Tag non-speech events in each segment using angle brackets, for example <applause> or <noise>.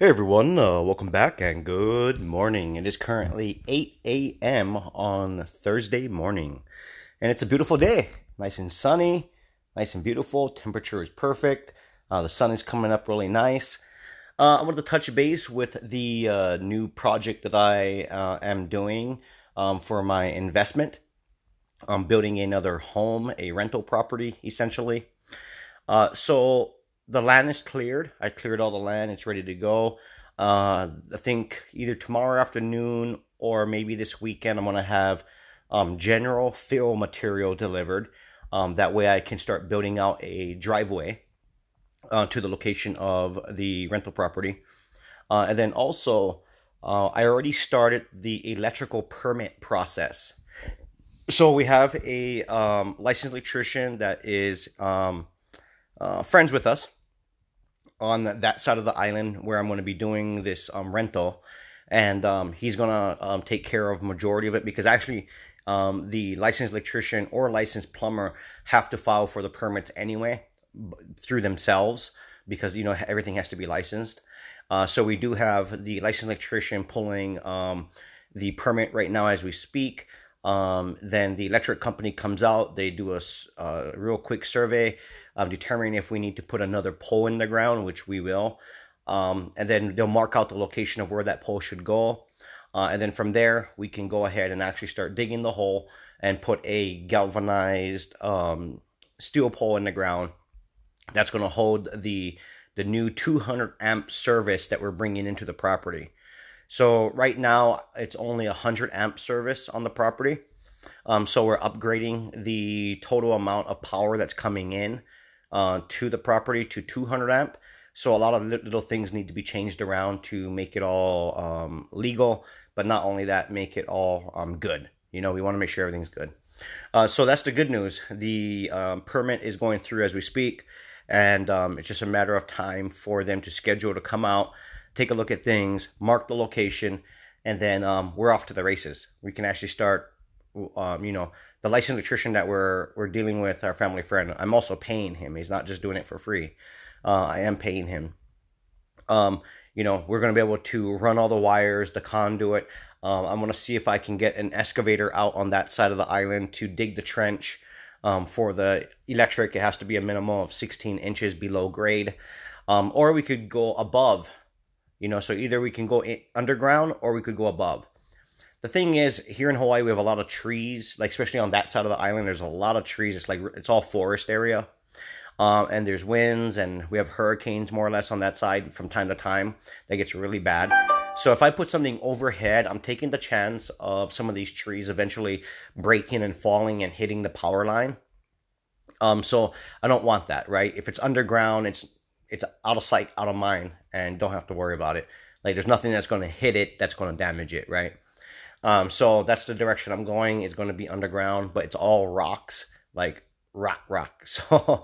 Hey everyone, uh, welcome back and good morning. It is currently 8 a.m. on Thursday morning, and it's a beautiful day. Nice and sunny, nice and beautiful. Temperature is perfect. Uh, the sun is coming up really nice. Uh, I wanted to touch base with the uh, new project that I uh, am doing um, for my investment. I'm building another home, a rental property, essentially. Uh, so the land is cleared. I cleared all the land. It's ready to go. Uh, I think either tomorrow afternoon or maybe this weekend, I'm going to have um, general fill material delivered. Um, that way I can start building out a driveway uh, to the location of the rental property. Uh, and then also, uh, I already started the electrical permit process. So we have a um, licensed electrician that is um, uh, friends with us on that side of the island where I'm going to be doing this um, rental, and um, he's going to um, take care of majority of it because actually um, the licensed electrician or licensed plumber have to file for the permits anyway through themselves because you know everything has to be licensed. Uh, so we do have the licensed electrician pulling um, the permit right now as we speak. Um, then the electric company comes out. They do a, a real quick survey determining if we need to put another pole in the ground, which we will. Um, and then they'll mark out the location of where that pole should go. Uh, and then from there, we can go ahead and actually start digging the hole and put a galvanized um, steel pole in the ground that's going to hold the the new 200 amp service that we're bringing into the property. So right now it's only a 100 amp service on the property. Um, so we're upgrading the total amount of power that's coming in uh, to the property to 200 amp. So a lot of little things need to be changed around to make it all um, legal, but not only that, make it all um, good. You know, we want to make sure everything's good. Uh, so that's the good news. The um, permit is going through as we speak, and um, it's just a matter of time for them to schedule to come out, take a look at things, mark the location, and then um, we're off to the races. We can actually start, um, you know, the licensed electrician that we're we're dealing with, our family friend. I'm also paying him. He's not just doing it for free. Uh, I am paying him. Um, you know, we're going to be able to run all the wires, the conduit. Um, I'm going to see if I can get an excavator out on that side of the island to dig the trench. Um, for the electric, it has to be a minimum of 16 inches below grade. Um, or we could go above, you know, so either we can go underground or we could go above. The thing is, here in Hawaii, we have a lot of trees, like especially on that side of the island, there's a lot of trees. It's like, it's all forest area. Um, and there's winds and we have hurricanes more or less on that side from time to time. That gets really bad. So if I put something overhead, I'm taking the chance of some of these trees eventually breaking and falling and hitting the power line. Um, so I don't want that, right? If it's underground, it's it's out of sight, out of mind, and don't have to worry about it. Like there's nothing that's going to hit it that's going to damage it, right? Um, so that's the direction I'm going. It's going to be underground, but it's all rocks, like rock, rock. <laughs> So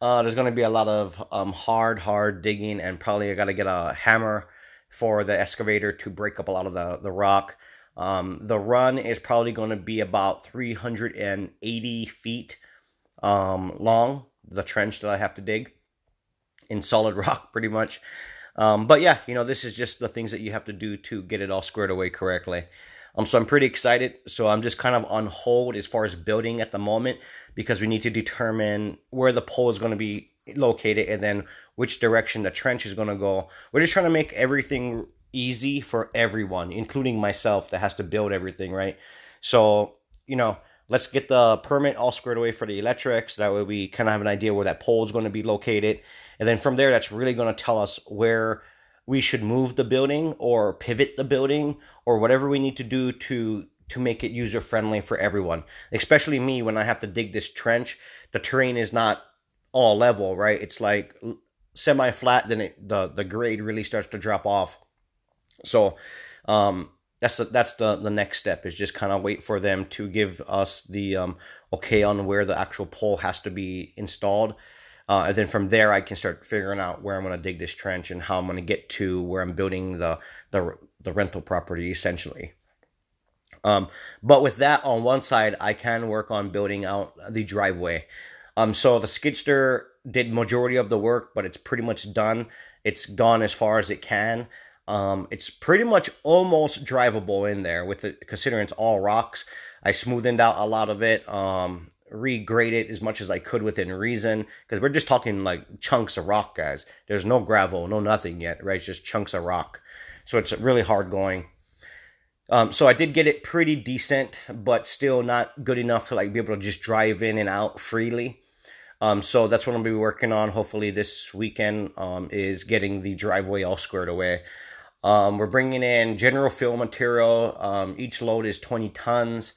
uh, there's going to be a lot of um, hard, hard digging, and probably I got to get a hammer for the excavator to break up a lot of the, the rock. Um, the run is probably going to be about 380 feet um, long, the trench that I have to dig in solid <laughs> rock, pretty much. Um, but yeah, you know, this is just the things that you have to do to get it all squared away correctly. Um, so I'm pretty excited. So I'm just kind of on hold as far as building at the moment because we need to determine where the pole is going to be located and then which direction the trench is going to go. We're just trying to make everything easy for everyone, including myself that has to build everything, right? So, you know, let's get the permit all squared away for the electrics. That way we kind of have an idea where that pole is going to be located. And then from there, that's really going to tell us where we should move the building or pivot the building or whatever we need to do to to make it user friendly for everyone. Especially me when I have to dig this trench, the terrain is not all level, right? It's like semi flat, then it, the the grade really starts to drop off. So um, that's the, that's the the next step is just kind of wait for them to give us the um, okay on where the actual pole has to be installed. Uh, and then from there, I can start figuring out where I'm going to dig this trench and how I'm going to get to where I'm building the the, the rental property essentially. Um, but with that on one side, I can work on building out the driveway. Um, so the skid steer did majority of the work, but it's pretty much done. It's gone as far as it can. Um, it's pretty much almost drivable in there with it, considering it's all rocks. I smoothed out a lot of it, um, regrade it as much as I could within reason, because we're just talking like chunks of rock, guys. There's no gravel, no nothing yet, right? It's just chunks of rock. So it's really hard going. Um, so I did get it pretty decent, but still not good enough to like be able to just drive in and out freely. Um, so that's what I'm gonna be working on. Hopefully this weekend um, is getting the driveway all squared away. Um, we're bringing in general fill material. Um, each load is 20 tons.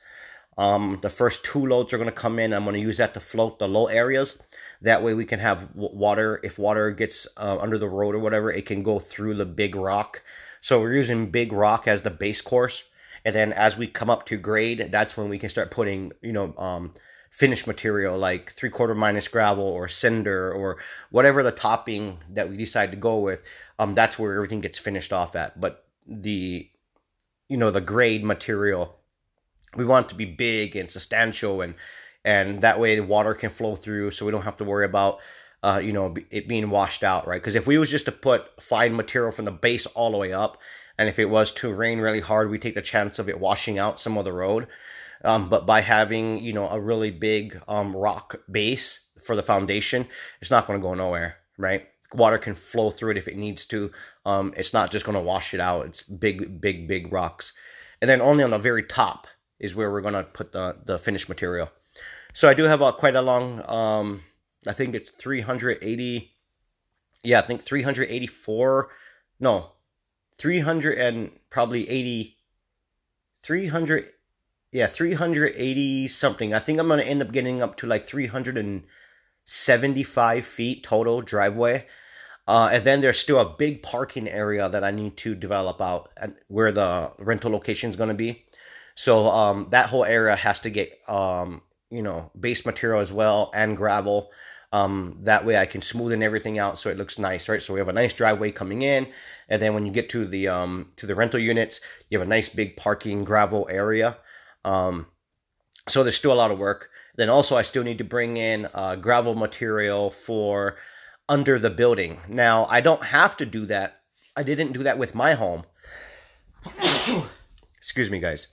Um, the first two loads are going to come in. I'm going to use that to float the low areas. That way we can have water. If water gets uh, under the road or whatever, it can go through the big rock. So we're using big rock as the base course. And then as we come up to grade, that's when we can start putting, you know, um, finished material like three quarter minus gravel or cinder or whatever the topping that we decide to go with um, that's where everything gets finished off at. But the, you know, the grade material, we want it to be big and substantial, and and that way the water can flow through, so we don't have to worry about, uh, you know, it being washed out, right? Because if we was just to put fine material from the base all the way up, and if it was to rain really hard, we take the chance of it washing out some of the road. Um, but by having you know a really big um, rock base for the foundation, it's not going to go nowhere, right? water can flow through it if it needs to. Um, it's not just going to wash it out. It's big, big, big rocks. And then only on the very top is where we're going to put the, the finished material. So I do have a, quite a long, um, I think it's 380, yeah, I think 384, no, 300 and probably 80, 300, yeah, 380 something. I think I'm going to end up getting up to like 375 feet total driveway. Uh, and then there's still a big parking area that I need to develop out and where the rental location is going to be. So um, that whole area has to get, um, you know, base material as well and gravel. Um, that way I can smoothen everything out so it looks nice, right? So we have a nice driveway coming in, and then when you get to the um, to the rental units, you have a nice big parking gravel area. Um, so there's still a lot of work. Then also I still need to bring in uh, gravel material for under the building. Now, I don't have to do that. I didn't do that with my home. <coughs> Excuse me, guys.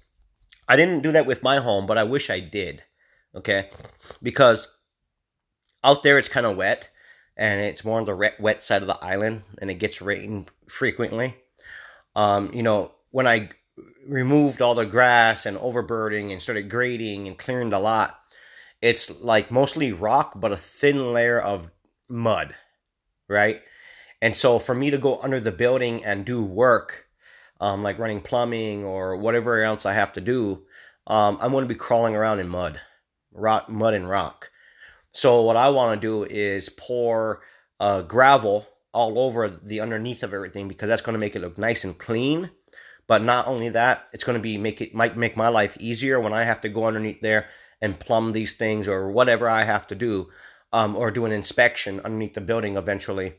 I didn't do that with my home, but I wish I did. Okay? Because out there it's kind of wet and it's more on the wet side of the island and it gets rain frequently. Um, you know, when I removed all the grass and overburden and started grading and clearing the lot, it's like mostly rock, but a thin layer of mud right? And so for me to go under the building and do work, um, like running plumbing or whatever else I have to do, um, I'm going to be crawling around in mud, rock, mud and rock. So what I want to do is pour uh, gravel all over the underneath of everything because that's going to make it look nice and clean. But not only that, it's going to be make it might make my life easier when I have to go underneath there and plumb these things or whatever I have to do um, or do an inspection underneath the building eventually.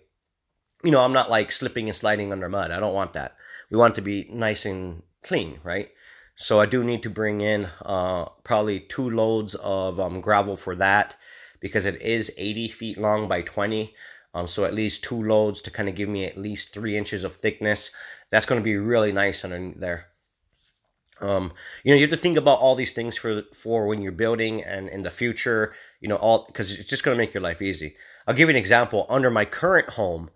You know, I'm not like slipping and sliding under mud. I don't want that. We want it to be nice and clean, right? So I do need to bring in uh, probably two loads of um, gravel for that because it is 80 feet long by 20. Um, so at least two loads to kind of give me at least three inches of thickness. That's going to be really nice underneath there. Um, you know, you have to think about all these things for for when you're building and in the future. You know, all because it's just going to make your life easy. I'll give you an example. Under my current home,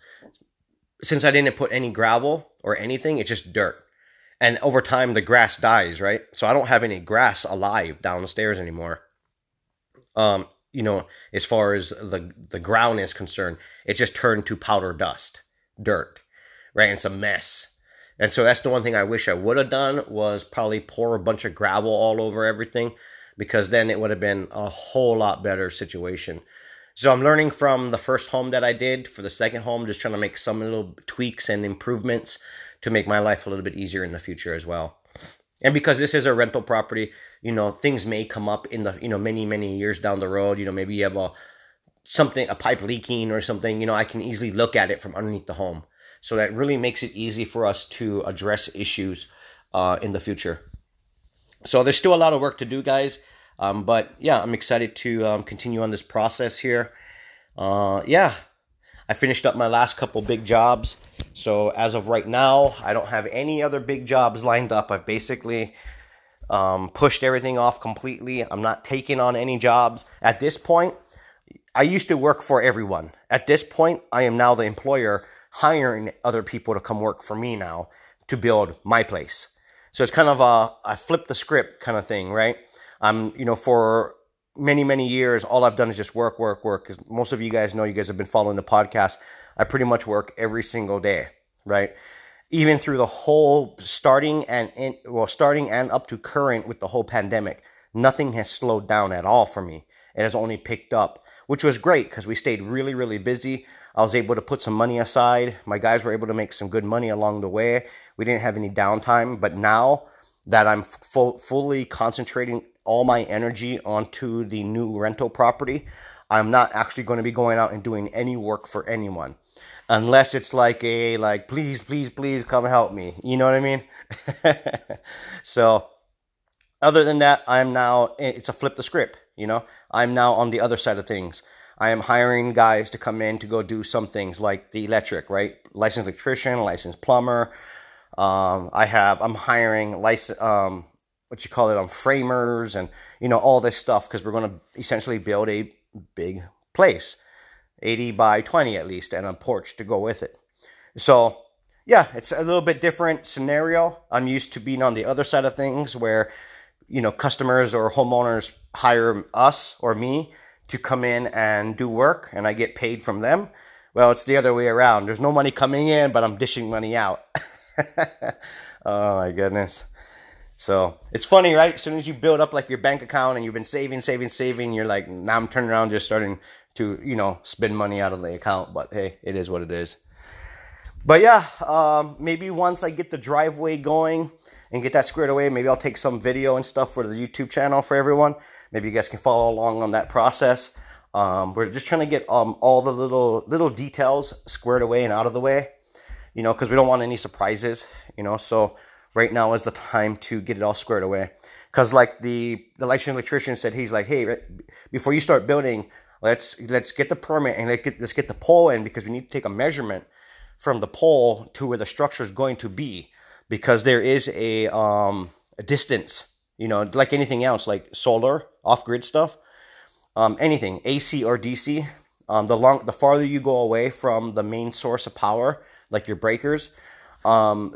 since I didn't put any gravel or anything, it's just dirt. And over time, the grass dies, right? So I don't have any grass alive downstairs anymore. Um, you know, as far as the the ground is concerned, it just turned to powder dust, dirt, right? And it's a mess and so that's the one thing I wish I would have done was probably pour a bunch of gravel all over everything because then it would have been a whole lot better situation. So I'm learning from the first home that I did for the second home, just trying to make some little tweaks and improvements to make my life a little bit easier in the future as well. And because this is a rental property, you know, things may come up in the, you know, many, many years down the road. You know, maybe you have a something, a pipe leaking or something, you know, I can easily look at it from underneath the home. So that really makes it easy for us to address issues uh, in the future. So there's still a lot of work to do, guys. Um, but yeah, I'm excited to um, continue on this process here. Uh, yeah, I finished up my last couple big jobs. So as of right now, I don't have any other big jobs lined up. I've basically um, pushed everything off completely. I'm not taking on any jobs. At this point, I used to work for everyone. At this point, I am now the employer hiring other people to come work for me now to build my place. So it's kind of a I flip the script kind of thing, right? I'm, you know, for many, many years, all I've done is just work, work, work. Because most of you guys know, you guys have been following the podcast. I pretty much work every single day, right? Even through the whole starting and in, well, starting and up to current with the whole pandemic, nothing has slowed down at all for me. It has only picked up, which was great because we stayed really, really busy. I was able to put some money aside. My guys were able to make some good money along the way. We didn't have any downtime, but now that I'm fully concentrating all my energy onto the new rental property, I'm not actually going to be going out and doing any work for anyone. Unless it's like a like please please please come help me. You know what I mean? <laughs> so other than that, I'm now it's a flip the script, you know? I'm now on the other side of things. I am hiring guys to come in to go do some things like the electric, right? Licensed electrician, licensed plumber. Um, I have I'm hiring license um, what you call it on framers and you know all this stuff because we're going to essentially build a big place 80 by 20 at least and a porch to go with it. So yeah it's a little bit different scenario. I'm used to being on the other side of things where you know customers or homeowners hire us or me to come in and do work and i get paid from them. Well it's the other way around. There's no money coming in but i'm dishing money out. <laughs> Oh my goodness so it's funny, right? As soon as you build up like your bank account and you've been saving, saving, saving, you're like, now I'm turning around just starting to, you know, spend money out of the account. But hey, it is what it is. But yeah, um, maybe once I get the driveway going and get that squared away, maybe I'll take some video and stuff for the YouTube channel for everyone. Maybe you guys can follow along on that process. Um, we're just trying to get um, all the little little details squared away and out of the way, you know, because we don't want any surprises, you know. So right now is the time to get it all squared away. Because like the the licensed electrician said, he's like, hey, before you start building, let's let's get the permit and let's get, let's get the pole in because we need to take a measurement from the pole to where the structure is going to be because there is a um a distance, you know, like anything else, like solar off grid stuff, um, anything AC or DC. Um, the long the farther you go away from the main source of power, like your breakers, um,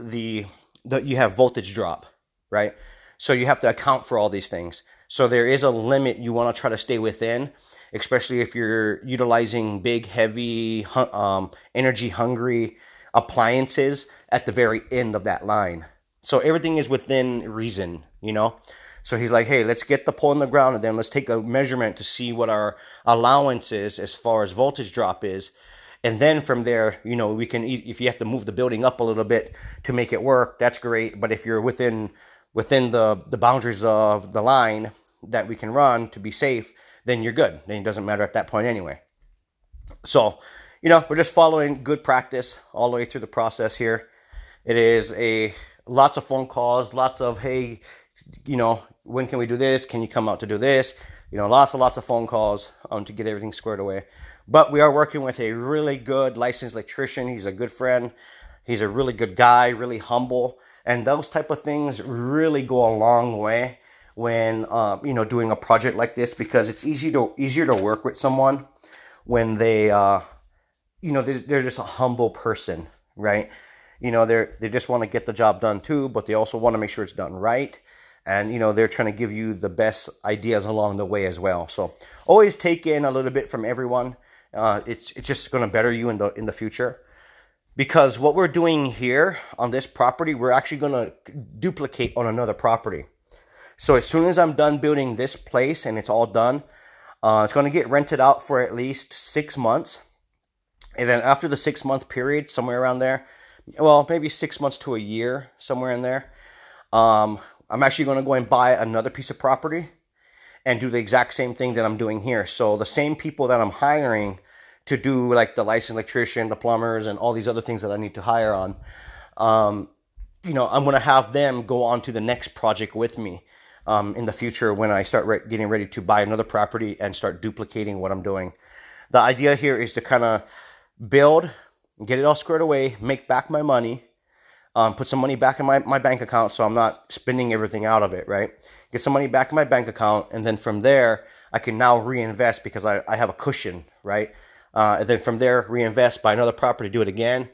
that you have voltage drop, right? So you have to account for all these things. So there is a limit you want to try to stay within, especially if you're utilizing big, heavy, um, energy hungry appliances at the very end of that line. So everything is within reason, you know? So he's like, hey, let's get the pole in the ground and then let's take a measurement to see what our allowance is as far as voltage drop is and then from there you know we can if you have to move the building up a little bit to make it work that's great. But if you're within within the the boundaries of the line that we can run to be safe then you're good. Then it doesn't matter at that point anyway. So you know we're just following good practice all the way through the process here. It is a lots of phone calls lots of hey you know when can we do this? Can you come out to do this? You know lots and lots of phone calls um, to get everything squared away but we are working with a really good licensed electrician. He's a good friend. He's a really good guy, really humble, and those type of things really go a long way when uh, you know doing a project like this because it's easy to easier to work with someone when they uh, you know they're, they're just a humble person, right? You know they they just want to get the job done too, but they also want to make sure it's done right and you know they're trying to give you the best ideas along the way as well so always take in a little bit from everyone uh, it's it's just going to better you in the in the future. Because what we're doing here on this property we're actually going to duplicate on another property. So as soon as i'm done building this place and it's all done uh, it's going to get rented out for at least six months. And then after the six month period somewhere around there well maybe six months to a year somewhere in there um, i'm actually going to go and buy another piece of property and do the exact same thing that I'm doing here. So the same people that I'm hiring to do like the licensed electrician, the plumbers, and all these other things that I need to hire on, um, you know, I'm to have them go on to the next project with me um, in the future when I start re- getting ready to buy another property and start duplicating what I'm doing. The idea here is to kind of build, get it all squared away, make back my money, um, put some money back in my, my bank account so I'm not spending everything out of it, right? Get some money back in my bank account, and then from there, I can now reinvest because I, I have a cushion, right? Uh, and then from there, reinvest, buy another property, do it again,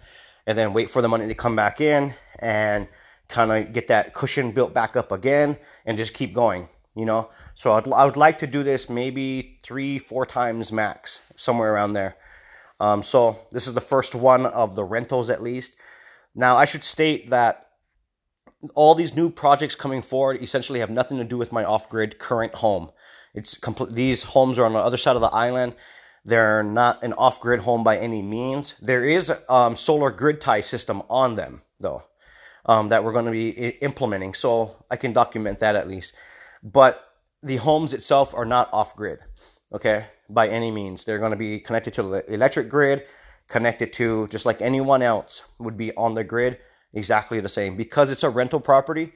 and then wait for the money to come back in and kind of get that cushion built back up again and just keep going, you know? So I'd, I would like to do this maybe three, four times max, somewhere around there. Um, so this is the first one of the rentals at least. Now I should state that all these new projects coming forward essentially have nothing to do with my off-grid current home. It's complete. These homes are on the other side of the island. They're not an off-grid home by any means. There is um, solar grid tie system on them though um, that we're going to be implementing, so I can document that at least. But the homes itself are not off-grid, okay, by any means. They're going to be connected to the electric grid, connected to just like anyone else would be on the grid, exactly the same. Because it's a rental property,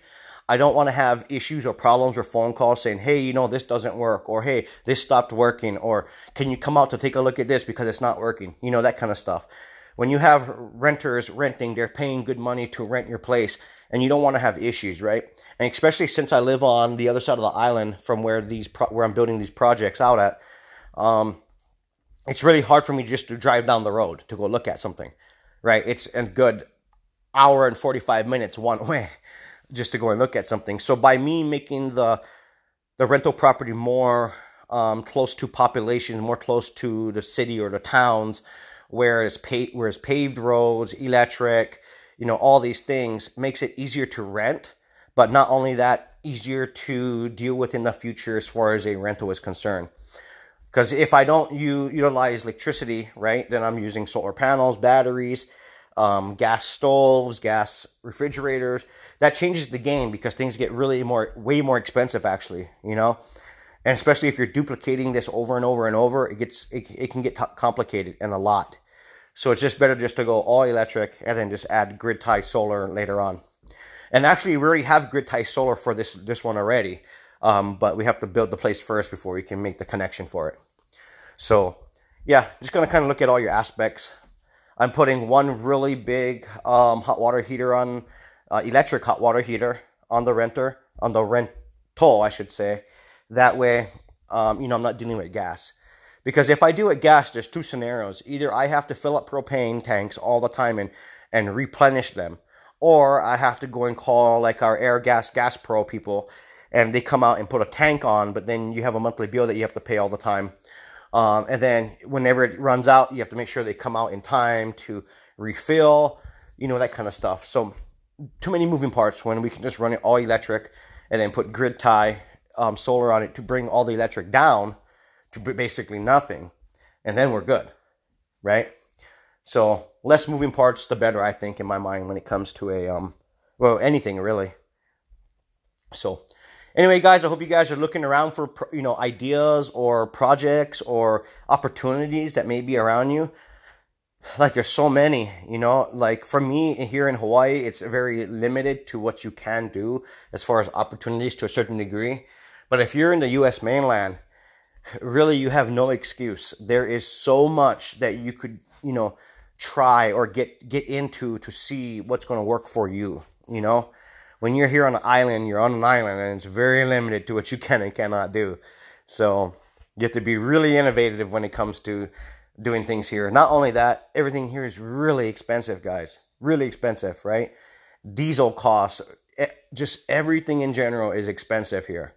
I don't want to have issues or problems or phone calls saying, hey, you know, this doesn't work, or hey, this stopped working, or can you come out to take a look at this because it's not working, you know, that kind of stuff. When you have renters renting, they're paying good money to rent your place, and you don't want to have issues, right? And especially since I live on the other side of the island from where these pro- where I'm building these projects out at, um, it's really hard for me just to drive down the road to go look at something, right? It's a good hour and 45 minutes one <laughs> way just to go and look at something. So by me making the the rental property more um, close to population, more close to the city or the towns, where it's paved, where it's paved roads, electric, you know, all these things makes it easier to rent. But not only that, easier to deal with in the future as far as a rental is concerned. Because if I don't u- utilize electricity, right, then I'm using solar panels, batteries, um, gas stoves, gas refrigerators. That changes the game because things get really more, way more expensive, actually. You know, and especially if you're duplicating this over and over and over, it gets it, it can get t- complicated and a lot. So it's just better just to go all electric and then just add grid tie solar later on. And actually, we already have grid tie solar for this this one already, um, but we have to build the place first before we can make the connection for it. So yeah, just gonna kind of look at all your aspects. I'm putting one really big um, hot water heater on, uh, electric hot water heater on the renter, on the rental, I should say. That way, um, you know, I'm not dealing with gas. Because if I do it gas, there's two scenarios. Either I have to fill up propane tanks all the time and, and replenish them, or I have to go and call like our Airgas Gas gas Pro people and they come out and put a tank on, but then you have a monthly bill that you have to pay all the time. Um, and then whenever it runs out, you have to make sure they come out in time to refill, you know, that kind of stuff. So, too many moving parts when we can just run it all electric and then put grid tie um, solar on it to bring all the electric down to basically nothing. And then we're good, right? So, less moving parts, the better, I think, in my mind, when it comes to a, um, well, anything really. So, anyway guys i hope you guys are looking around for you know ideas or projects or opportunities that may be around you. Like there's so many you know? Like for me here in hawaii it's very limited to what you can do as far as opportunities to a certain degree. But if you're in the us mainland really you have no excuse. There is so much that you could you know try or get get into to see what's going to work for you you know when you're here on an island, you're on an island and it's very limited to what you can and cannot do. So you have to be really innovative when it comes to doing things here. Not only that, everything here is really expensive, guys. Really expensive, right? Diesel costs, just everything in general is expensive here.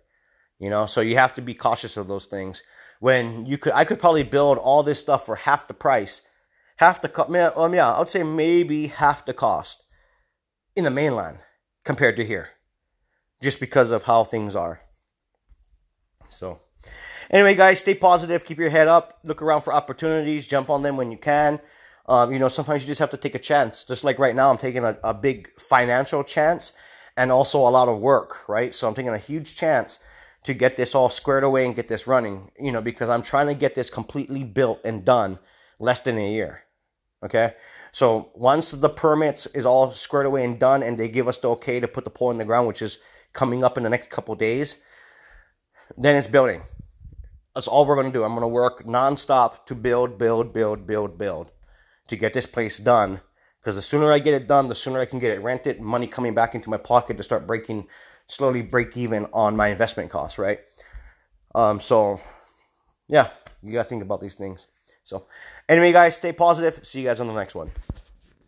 You know, so you have to be cautious of those things. When you could, I could probably build all this stuff for half the price, half the cost. Um, yeah, I would say maybe half the cost in the mainland compared to here, just because of how things are. So, anyway, guys, stay positive, keep your head up, look around for opportunities, jump on them when you can. Um, you know, sometimes you just have to take a chance. Just like right now, I'm taking a, a big financial chance and also a lot of work, right? So I'm taking a huge chance to get this all squared away and get this running, you know, because I'm trying to get this completely built and done less than a year. Okay. So once the permits is all squared away and done, and they give us the okay to put the pole in the ground, which is coming up in the next couple days, then it's building. That's all we're going to do. I'm going to work nonstop to build, build, build, build, build to get this place done. Because the sooner I get it done, the sooner I can get it rented, money coming back into my pocket to start breaking, slowly break even on my investment costs, right? Um, so, yeah, you got to think about these things. So, anyway, guys, stay positive. See you guys on the next one.